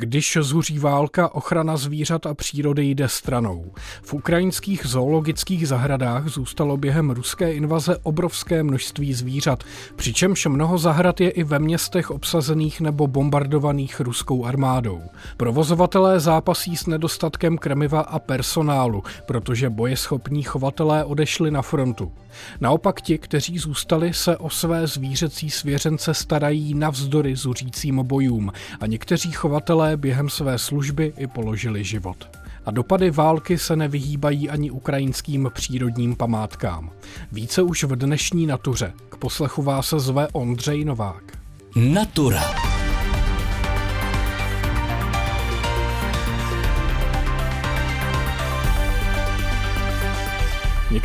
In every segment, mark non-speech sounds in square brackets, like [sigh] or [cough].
Když zuří válka, ochrana zvířat a přírody jde stranou. V ukrajinských zoologických zahradách zůstalo během ruské invaze obrovské množství zvířat, přičemž mnoho zahrad je i ve městech obsazených nebo bombardovaných ruskou armádou. Provozovatelé zápasí s nedostatkem krmiva a personálu, protože bojeschopní chovatelé odešli na frontu. Naopak ti, kteří zůstali, se o své zvířecí svěřence starají navzdory zuřícím bojům a někteří chovatelé během své služby i položili život. A dopady války se nevyhýbají ani ukrajinským přírodním památkám. Více už v dnešní natuře. K poslechu vás zve Ondřej Novák. Natura.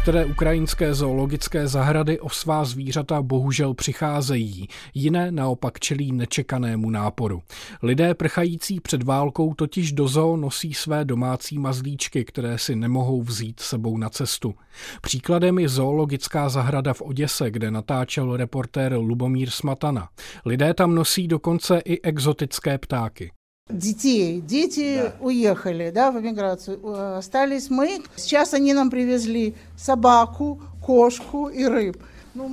Některé ukrajinské zoologické zahrady o svá zvířata bohužel přicházejí, jiné naopak čelí nečekanému náporu. Lidé prchající před válkou totiž do zoo nosí své domácí mazlíčky, které si nemohou vzít sebou na cestu. Příkladem je zoologická zahrada v Oděse, kde natáčel reportér Lubomír Smatana. Lidé tam nosí dokonce i exotické ptáky детей. Дети да. уехали да, в эмиграцию. Остались мы. Сейчас они нам привезли собаку, кошку и рыб.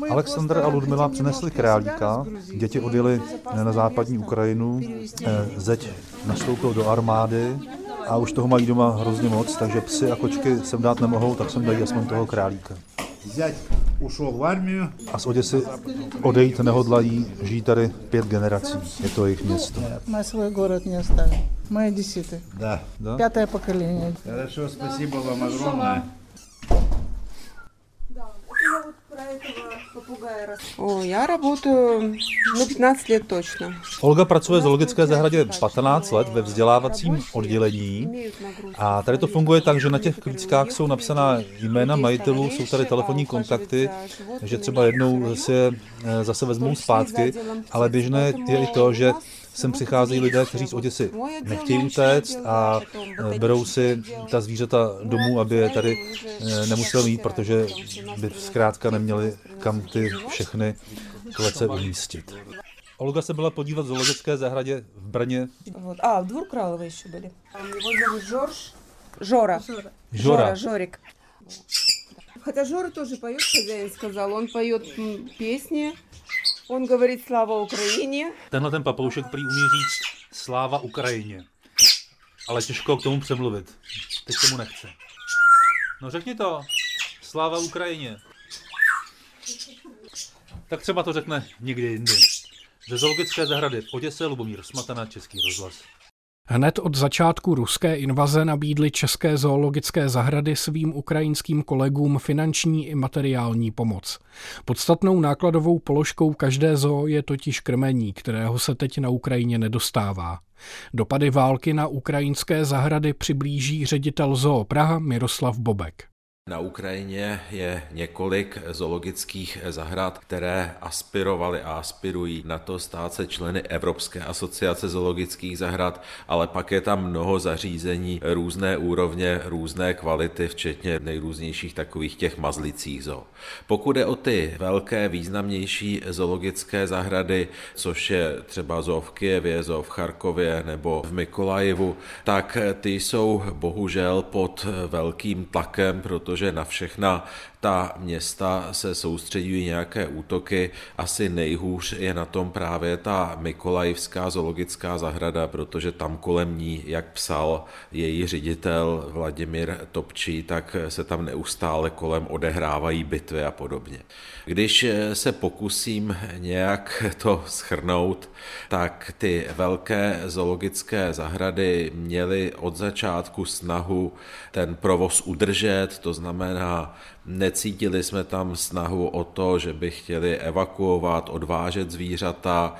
Aleksandr a Ludmila přinesli králíka, děti odjeli na západní Ukrajinu, eh, zeď nastoupil do armády a už toho mají doma hrozně moc, takže psy a kočky sem dát nemohou, tak sem dají aspoň toho králíka. Zять ušel v armii. A z Oděsy odejít nehodlají, žijí tady pět generací. Je to jejich město. My svůj город не оставим. Мы одесситы. Да. да. Пятое поколение. Хорошо, спасибо вам огромное. О, я работаю, ну, 15 лет точно. Olga pracuje v zoologické zahradě 15 let ve vzdělávacím oddělení a tady to funguje tak, že na těch klíčkách jsou napsaná jména majitelů, jsou tady telefonní kontakty, že třeba jednou si je eh, zase vezmou zpátky, ale běžné je i to, že sem přicházejí lidé, kteří z Oděsy nechtějí utéct a eh, berou si ta zvířata domů, aby je tady eh, nemuseli mít, protože by zkrátka neměli kam ty všechny klece umístit. Olga se byla podívat v zoologické zahradě v Brně. A, v Dvůr Králové ještě byli. Žorž. Žora. Žora. Žorik. Хотя Жора тоже поет, хозяин сказал. Он поет песни, On говорит Slava Ukrajině. Tenhle ten papoušek prý umí říct Sláva Ukrajině. Ale těžko k tomu přemluvit. Teď se mu nechce. No řekni to. Sláva Ukrajině. Tak třeba to řekne někdy jindy. Ze zoologické zahrady v Oděse Lubomír Smatana, Český rozhlas. Hned od začátku ruské invaze nabídly české zoologické zahrady svým ukrajinským kolegům finanční i materiální pomoc. Podstatnou nákladovou položkou každé zoo je totiž krmení, kterého se teď na Ukrajině nedostává. Dopady války na ukrajinské zahrady přiblíží ředitel zoo Praha Miroslav Bobek. Na Ukrajině je několik zoologických zahrad, které aspirovaly a aspirují na to stát se členy Evropské asociace zoologických zahrad, ale pak je tam mnoho zařízení různé úrovně, různé kvality, včetně nejrůznějších takových těch mazlicích zoo. Pokud je o ty velké, významnější zoologické zahrady, což je třeba zoo v Kijevě, zoo v Charkově nebo v Mikolajivu, tak ty jsou bohužel pod velkým tlakem, protože protože na všechna ta města se soustředují nějaké útoky. Asi nejhůř je na tom právě ta Mikolajivská zoologická zahrada, protože tam kolem ní, jak psal její ředitel Vladimír Topčí, tak se tam neustále kolem odehrávají bitvy a podobně. Když se pokusím nějak to schrnout, tak ty velké zoologické zahrady měly od začátku snahu ten provoz udržet, to znamená Necítili jsme tam snahu o to, že by chtěli evakuovat, odvážet zvířata,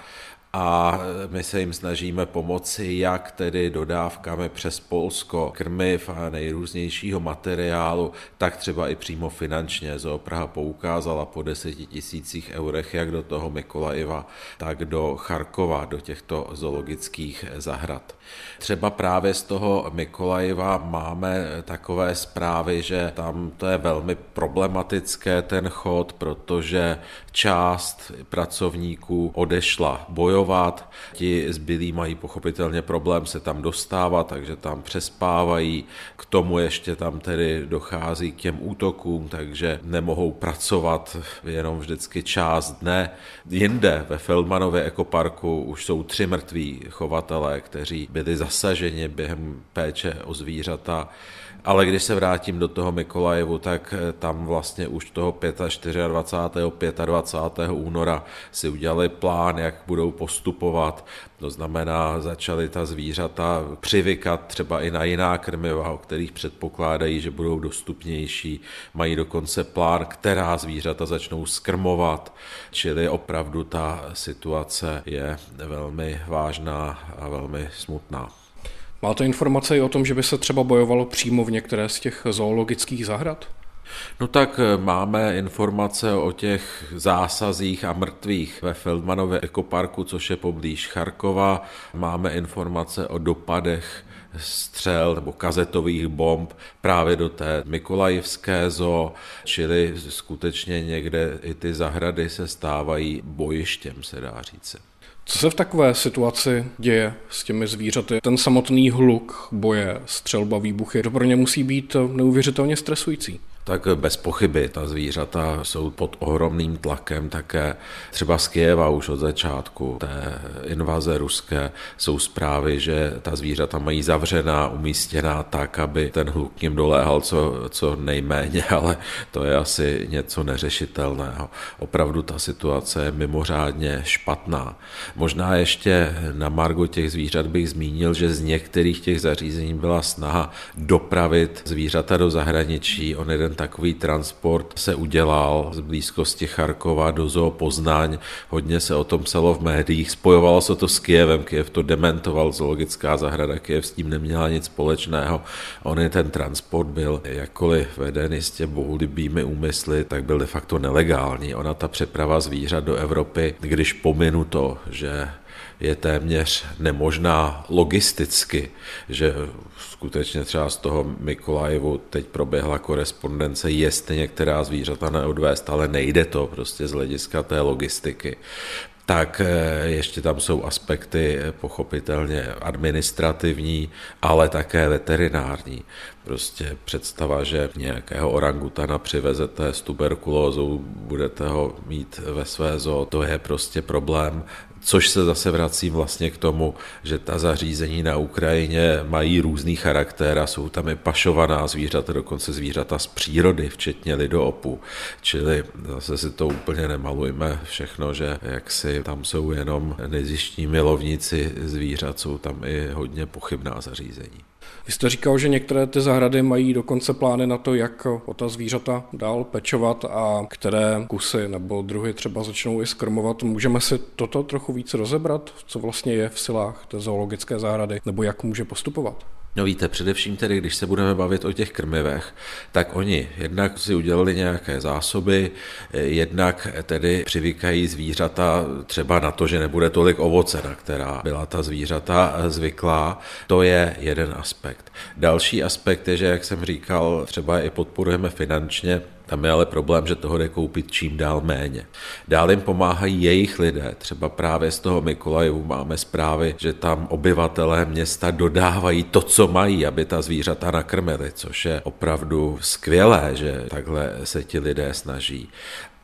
a my se jim snažíme pomoci jak tedy dodávkami přes Polsko krmiv a nejrůznějšího materiálu, tak třeba i přímo finančně. Zoo Praha poukázala po deseti tisících eurech jak do toho Mikolajeva, tak do Charkova, do těchto zoologických zahrad. Třeba právě z toho Mikolajeva máme takové zprávy, že tam to je velmi problematické ten chod, protože část pracovníků odešla bojovat bojovat. Ti zbylí mají pochopitelně problém se tam dostávat, takže tam přespávají. K tomu ještě tam tedy dochází k těm útokům, takže nemohou pracovat jenom vždycky část dne. Jinde ve Feldmanově ekoparku už jsou tři mrtví chovatelé, kteří byli zasaženi během péče o zvířata. Ale když se vrátím do toho Mikolajevu, tak tam vlastně už toho 24. 25. 25. února si udělali plán, jak budou postupovat. To znamená, začali ta zvířata přivykat třeba i na jiná krmiva, o kterých předpokládají, že budou dostupnější. Mají dokonce plán, která zvířata začnou skrmovat, čili opravdu ta situace je velmi vážná a velmi smutná. Máte informace i o tom, že by se třeba bojovalo přímo v některé z těch zoologických zahrad? No tak eh, máme informace o těch zásazích a mrtvých ve Feldmanově ekoparku, což je poblíž Charkova. Máme informace o dopadech střel nebo kazetových bomb právě do té Mikolajivské zoo, čili skutečně někde i ty zahrady se stávají bojištěm, se dá říct. Co se v takové situaci děje s těmi zvířaty? Ten samotný hluk boje, střelba, výbuchy, to pro ně musí být neuvěřitelně stresující. Tak bez pochyby, ta zvířata jsou pod ohromným tlakem také. Třeba z Kieva už od začátku té invaze ruské jsou zprávy, že ta zvířata mají zavřená, umístěná tak, aby ten hluk jim doléhal co, co nejméně, [laughs] ale to je asi něco neřešitelného. Opravdu ta situace je mimořádně špatná. Možná ještě na margo těch zvířat bych zmínil, že z některých těch zařízení byla snaha dopravit zvířata do zahraničí. On jeden takový transport se udělal z blízkosti Charkova do Zoo Poznaň. Hodně se o tom psalo v médiích, spojovalo se to s Kijevem, Kijev to dementoval, zoologická zahrada Kijev s tím neměla nic společného. On je ten transport byl jakkoliv veden jistě bohulibými úmysly, tak byl de facto nelegální. Ona ta přeprava zvířat do Evropy, když pominu to, že je téměř nemožná logisticky, že skutečně třeba z toho Mikolajevu teď proběhla korespondence, jestli některá zvířata neodvést, ale nejde to prostě z hlediska té logistiky tak eh, ještě tam jsou aspekty eh, pochopitelně administrativní, ale také veterinární. Prostě představa, že nějakého orangutana přivezete s tuberkulózou, budete ho mít ve své zoo, to je prostě problém Což se zase vrací vlastně k tomu, že ta zařízení na Ukrajině mají různý charakter a jsou tam i pašovaná zvířata, dokonce zvířata z přírody, včetně lidoopu. Čili zase si to úplně nemalujme všechno, že jak si tam jsou jenom nezištní milovníci zvířat, jsou tam i hodně pochybná zařízení. Vy jste říkal, že některé ty zahrady mají dokonce plány na to, jak o ta zvířata dál pečovat a které kusy nebo druhy třeba začnou i skrmovat. Můžeme si toto trochu víc rozebrat, co vlastně je v silách té zoologické zahrady, nebo jak může postupovat? No víte, především tedy, když se budeme bavit o těch krmivech, tak oni jednak si udělali nějaké zásoby, jednak tedy přivykají zvířata třeba na to, že nebude tolik ovoce, na která byla ta zvířata zvyklá. To je jeden aspekt. Další aspekt je, že, jak jsem říkal, třeba i podporujeme finančně tam je ale problém, že toho jde koupit čím dál méně. Dál jim pomáhají jejich lidé. Třeba právě z toho Mikolajevu máme zprávy, že tam obyvatelé města dodávají to, co mají, aby ta zvířata nakrmili, což je opravdu skvělé, že takhle se ti lidé snaží.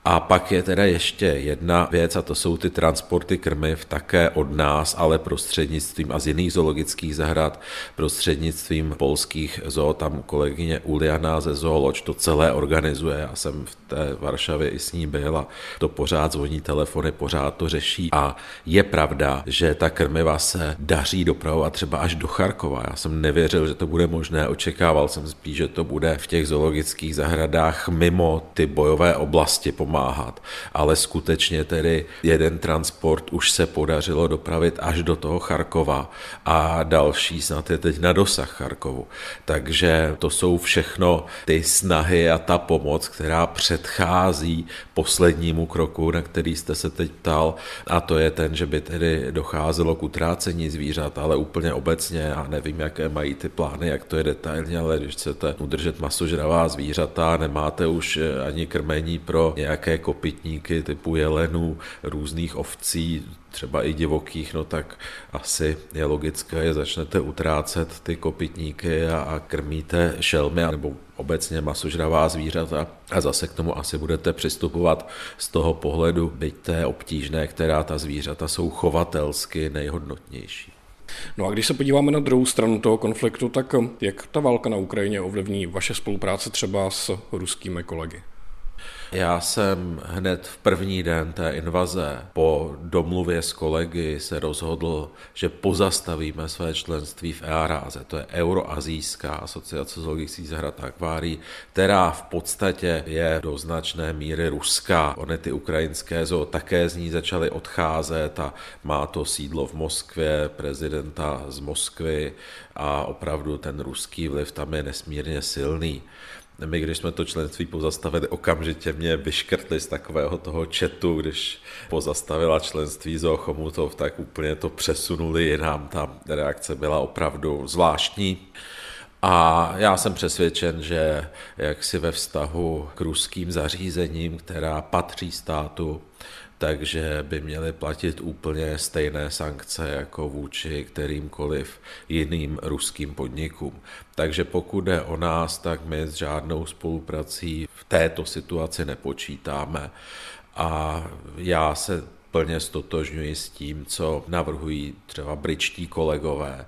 A pak je teda ještě jedna věc, a to jsou ty transporty krmiv také od nás, ale prostřednictvím a z jiných zoologických zahrad, prostřednictvím polských zoo, tam kolegyně Uliana ze Zooloč to celé organizuje. Já jsem v té Varšavě i s ní byl a to pořád zvoní telefony, pořád to řeší. A je pravda, že ta krmiva se daří dopravovat třeba až do Charkova. Já jsem nevěřil, že to bude možné, očekával jsem spíš, že to bude v těch zoologických zahradách mimo ty bojové oblasti pomáhat. Ale skutečně tedy jeden transport už se podařilo dopravit až do toho Charkova a další snad je teď na dosah Charkovu. Takže to jsou všechno ty snahy a ta pomoc, která předchází poslednímu kroku, na který jste se teď ptal, a to je ten, že by tedy docházelo k utrácení zvířat, ale úplně obecně, já nevím, jaké mají ty plány, jak to je detailně, ale když chcete udržet masožravá zvířata, nemáte už ani krmení pro nějaké nějaké kopytníky typu jelenů, různých ovcí, třeba i divokých, no tak asi je logické, že začnete utrácet ty kopytníky a, a krmíte šelmy nebo obecně masožravá zvířata a zase k tomu asi budete přistupovat z toho pohledu, byť té obtížné, která ta zvířata jsou chovatelsky nejhodnotnější. No a když se podíváme na druhou stranu toho konfliktu, tak jak ta válka na Ukrajině ovlivní vaše spolupráce třeba s ruskými kolegy? Já jsem hned v první den té invaze po domluvě s kolegy se rozhodl, že pozastavíme své členství v EARAZE, to je Euroazijská asociace zoologických zahrad a akvárií, která v podstatě je do značné míry ruská. Ony ty ukrajinské zoo také z ní začaly odcházet a má to sídlo v Moskvě, prezidenta z Moskvy a opravdu ten ruský vliv tam je nesmírně silný. My, když jsme to členství pozastavili, okamžitě mě vyškrtli z takového toho četu, když pozastavila členství Zochomutov, tak úplně to přesunuli jinam. Ta reakce byla opravdu zvláštní. A já jsem přesvědčen, že jak si ve vztahu k ruským zařízením, která patří státu, takže by měly platit úplně stejné sankce jako vůči kterýmkoliv jiným ruským podnikům. Takže pokud jde o nás, tak my s žádnou spoluprací v této situaci nepočítáme. A já se plně stotožňuji s tím, co navrhují třeba britští kolegové,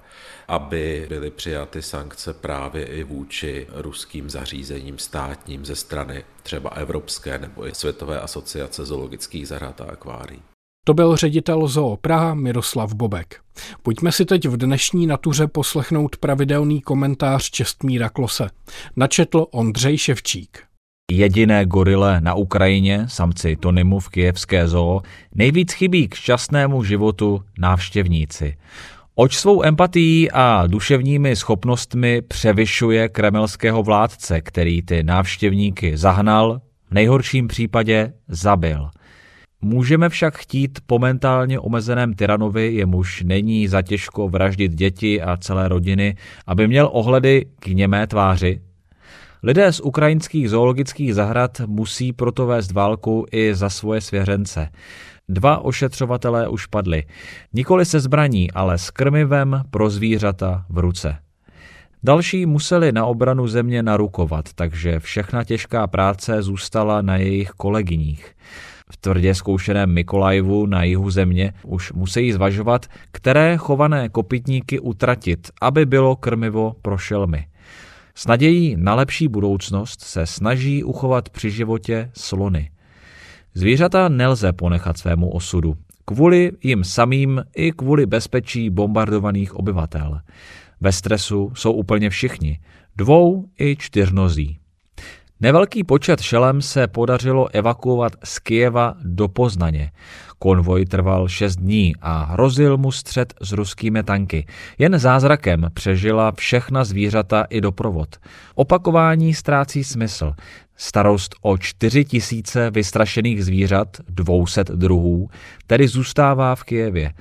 aby byly přijaty sankce právě i vůči ruským zařízením státním ze strany třeba Evropské nebo i Světové asociace zoologických zahrad a akvárií. To byl ředitel Zoo Praha Miroslav Bobek. Pojďme si teď v dnešní natuře poslechnout pravidelný komentář Čestmíra Klose. Načetl Ondřej Ševčík. Jediné gorile na Ukrajině, samci Tonymu v kijevské zoo, nejvíc chybí k šťastnému životu návštěvníci. Oč svou empatií a duševními schopnostmi převyšuje kremelského vládce, který ty návštěvníky zahnal, v nejhorším případě zabil. Můžeme však chtít po mentálně omezeném tyranovi, jemuž není zatěžko vraždit děti a celé rodiny, aby měl ohledy k němé tváři, Lidé z ukrajinských zoologických zahrad musí proto vést válku i za svoje svěřence. Dva ošetřovatelé už padli. Nikoli se zbraní, ale s krmivem pro zvířata v ruce. Další museli na obranu země narukovat, takže všechna těžká práce zůstala na jejich kolegyních. V tvrdě zkoušeném Mikolajevu na jihu země už musí zvažovat, které chované kopytníky utratit, aby bylo krmivo pro šelmy. S nadějí na lepší budoucnost se snaží uchovat při životě slony. Zvířata nelze ponechat svému osudu. Kvůli jim samým i kvůli bezpečí bombardovaných obyvatel. Ve stresu jsou úplně všichni, dvou i čtyřnozí. Nevelký počet šelem se podařilo evakuovat z Kijeva do Poznaně. Konvoj trval šest dní a hrozil mu střed s ruskými tanky. Jen zázrakem přežila všechna zvířata i doprovod. Opakování ztrácí smysl. Starost o čtyři tisíce vystrašených zvířat, 200 druhů, tedy zůstává v Kijevě.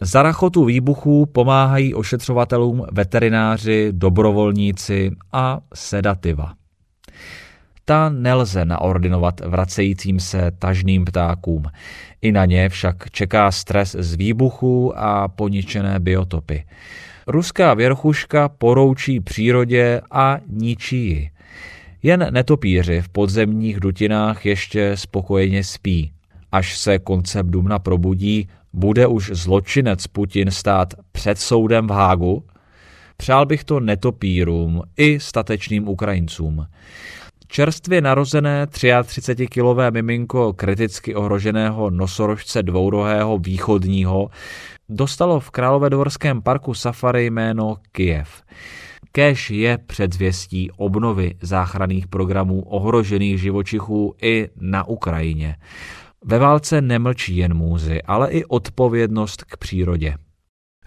Za rachotu výbuchů pomáhají ošetřovatelům veterináři, dobrovolníci a sedativa ta nelze naordinovat vracejícím se tažným ptákům. I na ně však čeká stres z výbuchů a poničené biotopy. Ruská věrchuška poroučí přírodě a ničí ji. Jen netopíři v podzemních dutinách ještě spokojeně spí. Až se koncept Dumna probudí, bude už zločinec Putin stát před soudem v Hágu? Přál bych to netopírům i statečným Ukrajincům. Čerstvě narozené 33-kilové miminko kriticky ohroženého nosorožce dvourohého východního dostalo v Královedvorském parku safari jméno Kijev. Kéž je předzvěstí obnovy záchranných programů ohrožených živočichů i na Ukrajině. Ve válce nemlčí jen můzy, ale i odpovědnost k přírodě.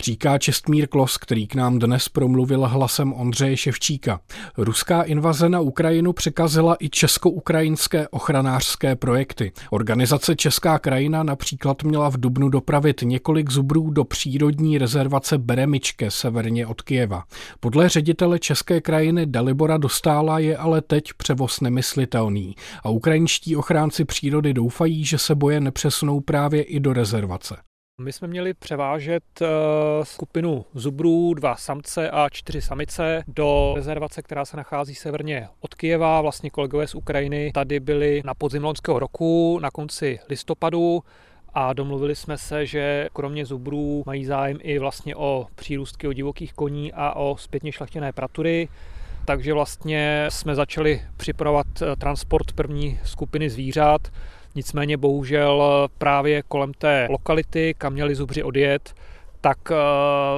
Říká Čestmír Klos, který k nám dnes promluvil hlasem Ondřeje Ševčíka. Ruská invaze na Ukrajinu překazila i česko-ukrajinské ochranářské projekty. Organizace Česká krajina například měla v Dubnu dopravit několik zubrů do přírodní rezervace Beremičke severně od Kijeva. Podle ředitele České krajiny Dalibora Dostála je ale teď převoz nemyslitelný a ukrajinští ochránci přírody doufají, že se boje nepřesunou právě i do rezervace. My jsme měli převážet eh, skupinu zubrů, dva samce a čtyři samice do rezervace, která se nachází severně od Kijeva. Vlastně kolegové z Ukrajiny tady byli na podzim loňského roku, na konci listopadu a domluvili jsme se, že kromě zubrů mají zájem i vlastně o přírůstky o divokých koní a o zpětně šlechtěné pratury. Takže vlastně jsme začali připravovat eh, transport první skupiny zvířat Nicméně bohužel právě kolem té lokality, kam měli zubři odjet, tak eh,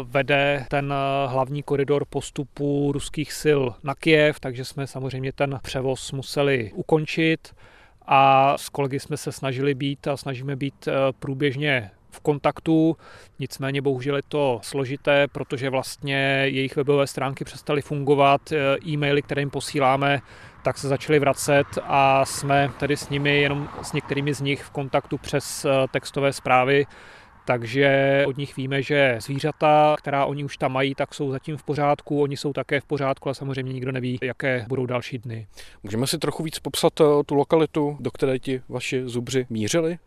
vede ten eh, hlavní koridor postupu ruských sil na Kiev, takže jsme samozřejmě ten převoz museli ukončit. A s kolegy jsme se snažili být a snažíme být eh, průběžně v kontaktu, nicméně bohužel je to složité, protože vlastně jejich webové stránky přestaly fungovat, e-maily, které jim posíláme, tak se začaly vracet a jsme tady s nimi, jenom s některými z nich v kontaktu přes eh, textové zprávy, takže od nich víme, že zvířata, která oni už tam mají, tak jsou zatím v pořádku, oni jsou také v pořádku, ale samozřejmě nikdo neví, jaké budou další dny. Můžeme si trochu víc popsat eh, tu lokalitu, do které ti vaši zubři mířili?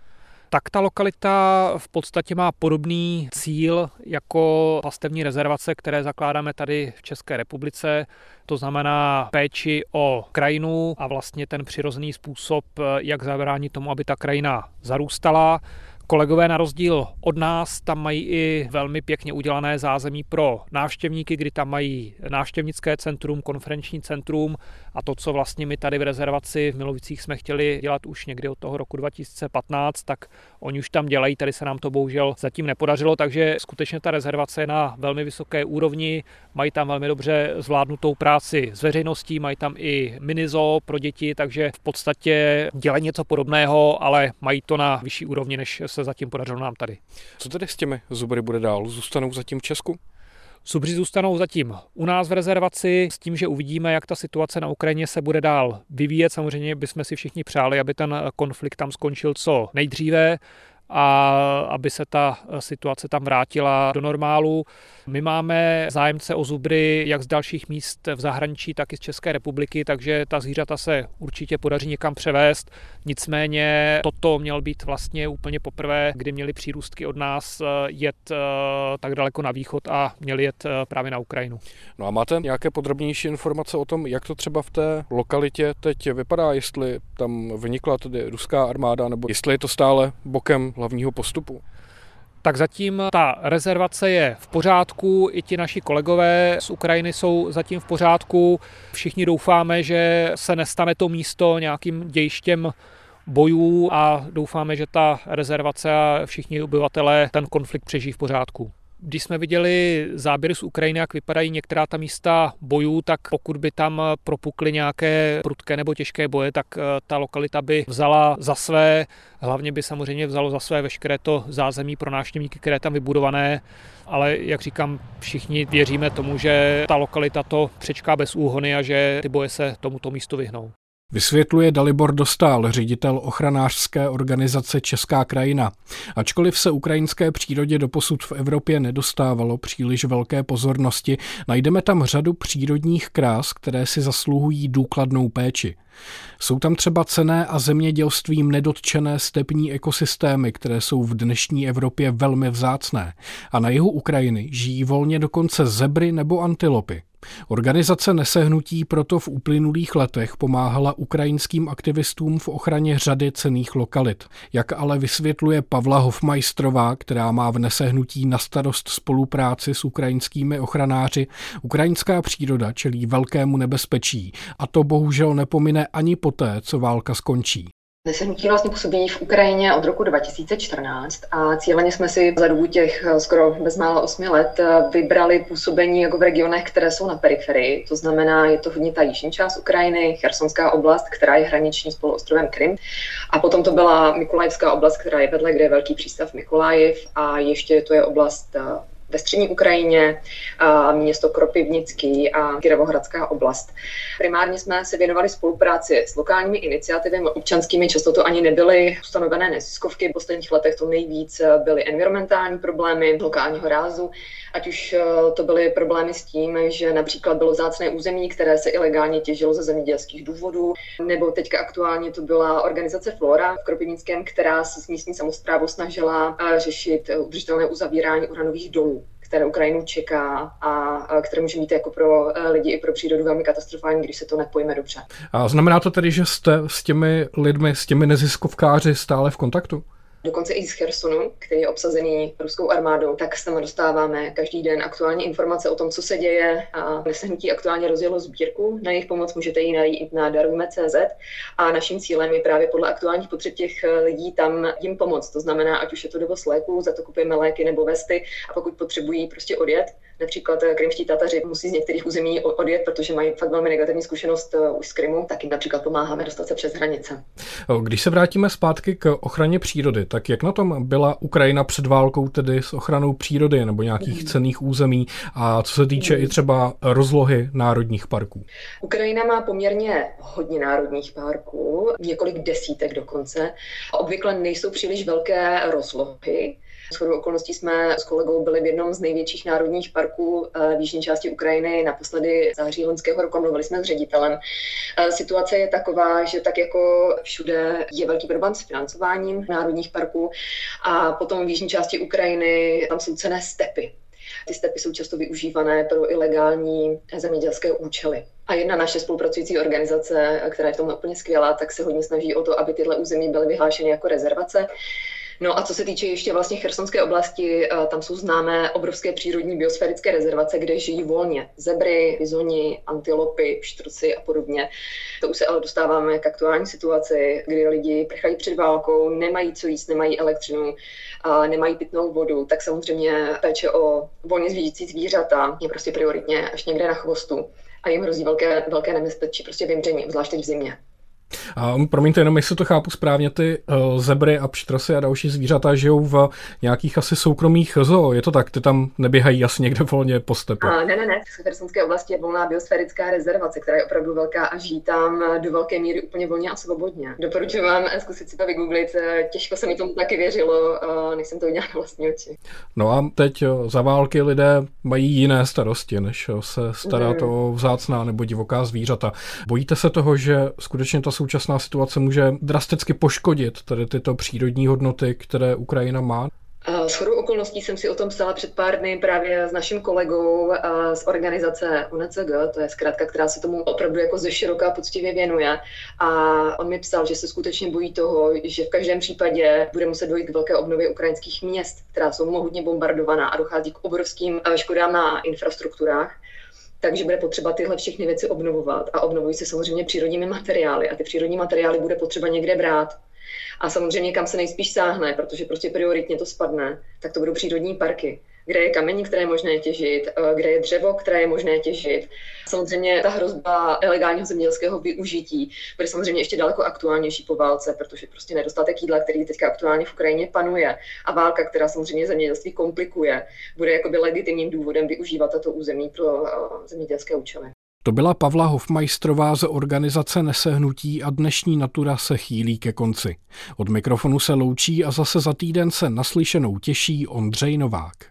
Tak ta lokalita v podstatě má podobný cíl jako pastevní rezervace, které zakládáme tady v České republice. To znamená péči o krajinu a vlastně ten přirozený způsob, jak zabránit tomu, aby ta krajina zarůstala. Kolegové na rozdíl od nás tam mají i velmi pěkně udělané zázemí pro návštěvníky, kdy tam mají návštěvnické centrum, konferenční centrum a to, co vlastně my tady v rezervaci v Milovicích jsme chtěli dělat už někdy od toho roku 2015, tak oni už tam dělají, tady se nám to bohužel zatím nepodařilo, takže skutečně ta rezervace je na velmi vysoké úrovni, mají tam velmi dobře zvládnutou práci s veřejností, mají tam i minizo pro děti, takže v podstatě dělají něco podobného, ale mají to na vyšší úrovni, než se zatím podařilo nám tady. Co tedy s těmi zubry bude dál? Zůstanou zatím v Česku? Subři zůstanou zatím u nás v rezervaci s tím, že uvidíme, jak ta situace na Ukrajině se bude dál vyvíjet. Samozřejmě bychom si všichni přáli, aby ten konflikt tam skončil co nejdříve a aby se ta situace tam vrátila do normálu. My máme zájemce o zubry jak z dalších míst v zahraničí, tak i z České republiky, takže ta zvířata se určitě podaří někam převést. Nicméně toto měl být vlastně úplně poprvé, kdy měli přírůstky od nás eh, jet eh, tak daleko na východ a měli jet eh, právě na Ukrajinu. No a máte nějaké podrobnější informace o tom, jak to třeba v té lokalitě teď vypadá, jestli tam vynikla tedy ruská armáda, nebo jestli je to stále bokem hlavního postupu? Tak zatím ta rezervace je v pořádku, i ti naši kolegové z Ukrajiny jsou zatím v pořádku. Všichni doufáme, že se nestane to místo nějakým dějištěm bojů a doufáme, že ta rezervace a všichni obyvatelé ten konflikt přežijí v pořádku. Když jsme viděli záběry z Ukrajiny, jak vypadají některá ta místa bojů, tak pokud by tam propukly nějaké prudké nebo těžké boje, tak eh, ta lokalita by vzala za své, hlavně by samozřejmě vzalo za své veškeré to zázemí pro návštěvníky, které tam vybudované, ale jak říkám, všichni věříme tomu, že ta lokalita to přečká bez úhony a že ty boje se tomuto místu vyhnou. Vysvětluje Dalibor Dostal, ředitel ochranářské organizace Česká krajina. Ačkoliv se ukrajinské přírodě doposud v Evropě nedostávalo příliš velké pozornosti, najdeme tam řadu přírodních krás, které si zasluhují důkladnou péči. Jsou tam třeba cené a zemědělstvím nedotčené stepní ekosystémy, které jsou v dnešní Evropě velmi vzácné. A na jihu Ukrajiny žijí volně dokonce zebry nebo antilopy. Organizace Nesehnutí proto v uplynulých letech pomáhala ukrajinským aktivistům v ochraně řady cených lokalit. Jak ale vysvětluje Pavla Hofmajstrová, která má v Nesehnutí na starost spolupráci s ukrajinskými ochranáři, ukrajinská příroda čelí velkému nebezpečí a to bohužel nepomine ani poté, co válka skončí. Nesenutí vlastně působí v Ukrajině od roku 2014 a cíleně jsme si za dobu těch eh, skoro bezmála 8 let eh, vybrali působení jako v regionech, které jsou na periferii. To znamená, je to hodně ta jižní část Ukrajiny, Chersonská oblast, která je hraniční s poloostrovem Krym. A potom to byla Mikulajevská oblast, která je vedle, kde je velký přístav Mikulajev a ještě to je oblast eh, ve střední Ukrajině, město Kropivnický a Kirovohradská oblast. Primárně jsme se věnovali spolupráci s lokálními iniciativami občanskými, často to ani nebyly ustanovené neziskovky. V posledních letech to nejvíc byly environmentální problémy lokálního rázu, ať už eh, to byly problémy s tím, že například bylo zácné území, které se ilegálně těžilo ze zemědělských důvodů, nebo teďka aktuálně to byla organizace Flora v Kropivnickém, která se s místní samozprávou snažila eh, řešit udržitelné uzavírání uranových dolů které Ukrajinu čeká a které může být jako pro eh, lidi i pro přírodu velmi katastrofální, když se to nepojme dobře. A znamená to tedy, že jste s těmi lidmi, s těmi neziskovkáři stále v kontaktu? Dokonce i z Chersonu, který je obsazený ruskou armádou, tak se tam dostáváme každý den aktuální informace o tom, co se děje a Nesehnutí aktuálně rozjelo sbírku. Na jejich pomoc můžete ji najít na darujme.cz a naším cílem je právě podle aktuálních potřeb těch lidí tam jim pomoct. To znamená, ať už je to dovoz léků, za to kupujeme léky nebo vesty a pokud potřebují prostě odjet, Například eh, krymští Tataři musí z některých území odjet, protože mají fakt velmi negativní zkušenost eh, už s Krymu, tak jim například pomáháme dostat se přes hranice. Když se vrátíme zpátky k ochraně přírody, tak jak na tom byla Ukrajina před válkou tedy s ochranou přírody nebo nějakých mm. cených území a co se týče mm. i třeba rozlohy národních parků? Ukrajina má poměrně hodně národních parků, několik desítek dokonce. Obvykle nejsou příliš velké rozlohy, s chodou okolností jsme s kolegou byli v jednom z největších národních parků eh, v jižní části Ukrajiny, naposledy září loňského roku, mluvili jsme s ředitelem. Eh, situace je taková, že tak jako všude je velký problém s financováním národních parků a potom v jižní části Ukrajiny tam jsou cené stepy. Ty stepy jsou často využívané pro ilegální zemědělské účely. A jedna naše spolupracující organizace, která je v tom úplně skvělá, tak se hodně snaží o to, aby tyhle území byly vyhlášeny jako rezervace. No a co se týče ještě vlastně Chersonské oblasti, eh, tam jsou známé obrovské přírodní biosférické rezervace, kde žijí volně zebry, bizoni, antilopy, pštruci a podobně. To už se ale dostáváme k aktuální situaci, kdy lidi prchají před válkou, nemají co jíst, nemají elektřinu, a nemají pitnou vodu, tak samozřejmě péče o volně zvíjící zvířata je prostě prioritně až někde na chvostu a jim hrozí velké, velké nebezpečí, prostě vymření, zvláště v zimě. A promiňte, jenom jestli to chápu správně, ty uh, zebry a pštrosy a další zvířata žijou v nějakých asi soukromých zoo. Je to tak? Ty tam neběhají asi někde volně po stepu? A ne, ne, ne. V Chersonské oblasti je volná biosférická rezervace, která je opravdu velká a žijí tam do velké míry úplně volně a svobodně. Doporučuji vám zkusit si to vygooglit. Těžko se mi tomu taky věřilo, než jsem to udělala na vlastní oči. No a teď za války lidé mají jiné starosti, než se starat mm. o vzácná nebo divoká zvířata. Bojíte se toho, že skutečně ta současná situace může drasticky poškodit tady tyto přírodní hodnoty, které Ukrajina má? S chodou okolností jsem si o tom psala před pár dny právě s naším kolegou z organizace UNCG, to je zkrátka, která se tomu opravdu jako ze široká poctivě věnuje. A on mi psal, že se skutečně bojí toho, že v každém případě bude muset dojít k velké obnově ukrajinských měst, která jsou mohutně bombardovaná a dochází k obrovským škodám na infrastrukturách takže bude potřeba tyhle všechny věci obnovovat. A obnovují se samozřejmě přírodními materiály. A ty přírodní materiály bude potřeba někde brát. A samozřejmě kam se nejspíš sáhne, protože prostě prioritně to spadne, tak to budou přírodní parky kde je kamení, které je možné těžit, eh, kde je dřevo, které je možné těžit. Samozřejmě ta hrozba ilegálního zemědělského využití bude samozřejmě ještě daleko aktuálnější po válce, protože prostě nedostatek jídla, který teďka aktuálně v Ukrajině panuje a válka, která samozřejmě zemědělství komplikuje, bude jakoby legitimním důvodem využívat tato území pro eh, zemědělské účely. To byla Pavla Hofmajstrová z organizace Nesehnutí a dnešní Natura se chýlí ke konci. Od mikrofonu se loučí a zase za týden se naslyšenou těší Ondřej Novák.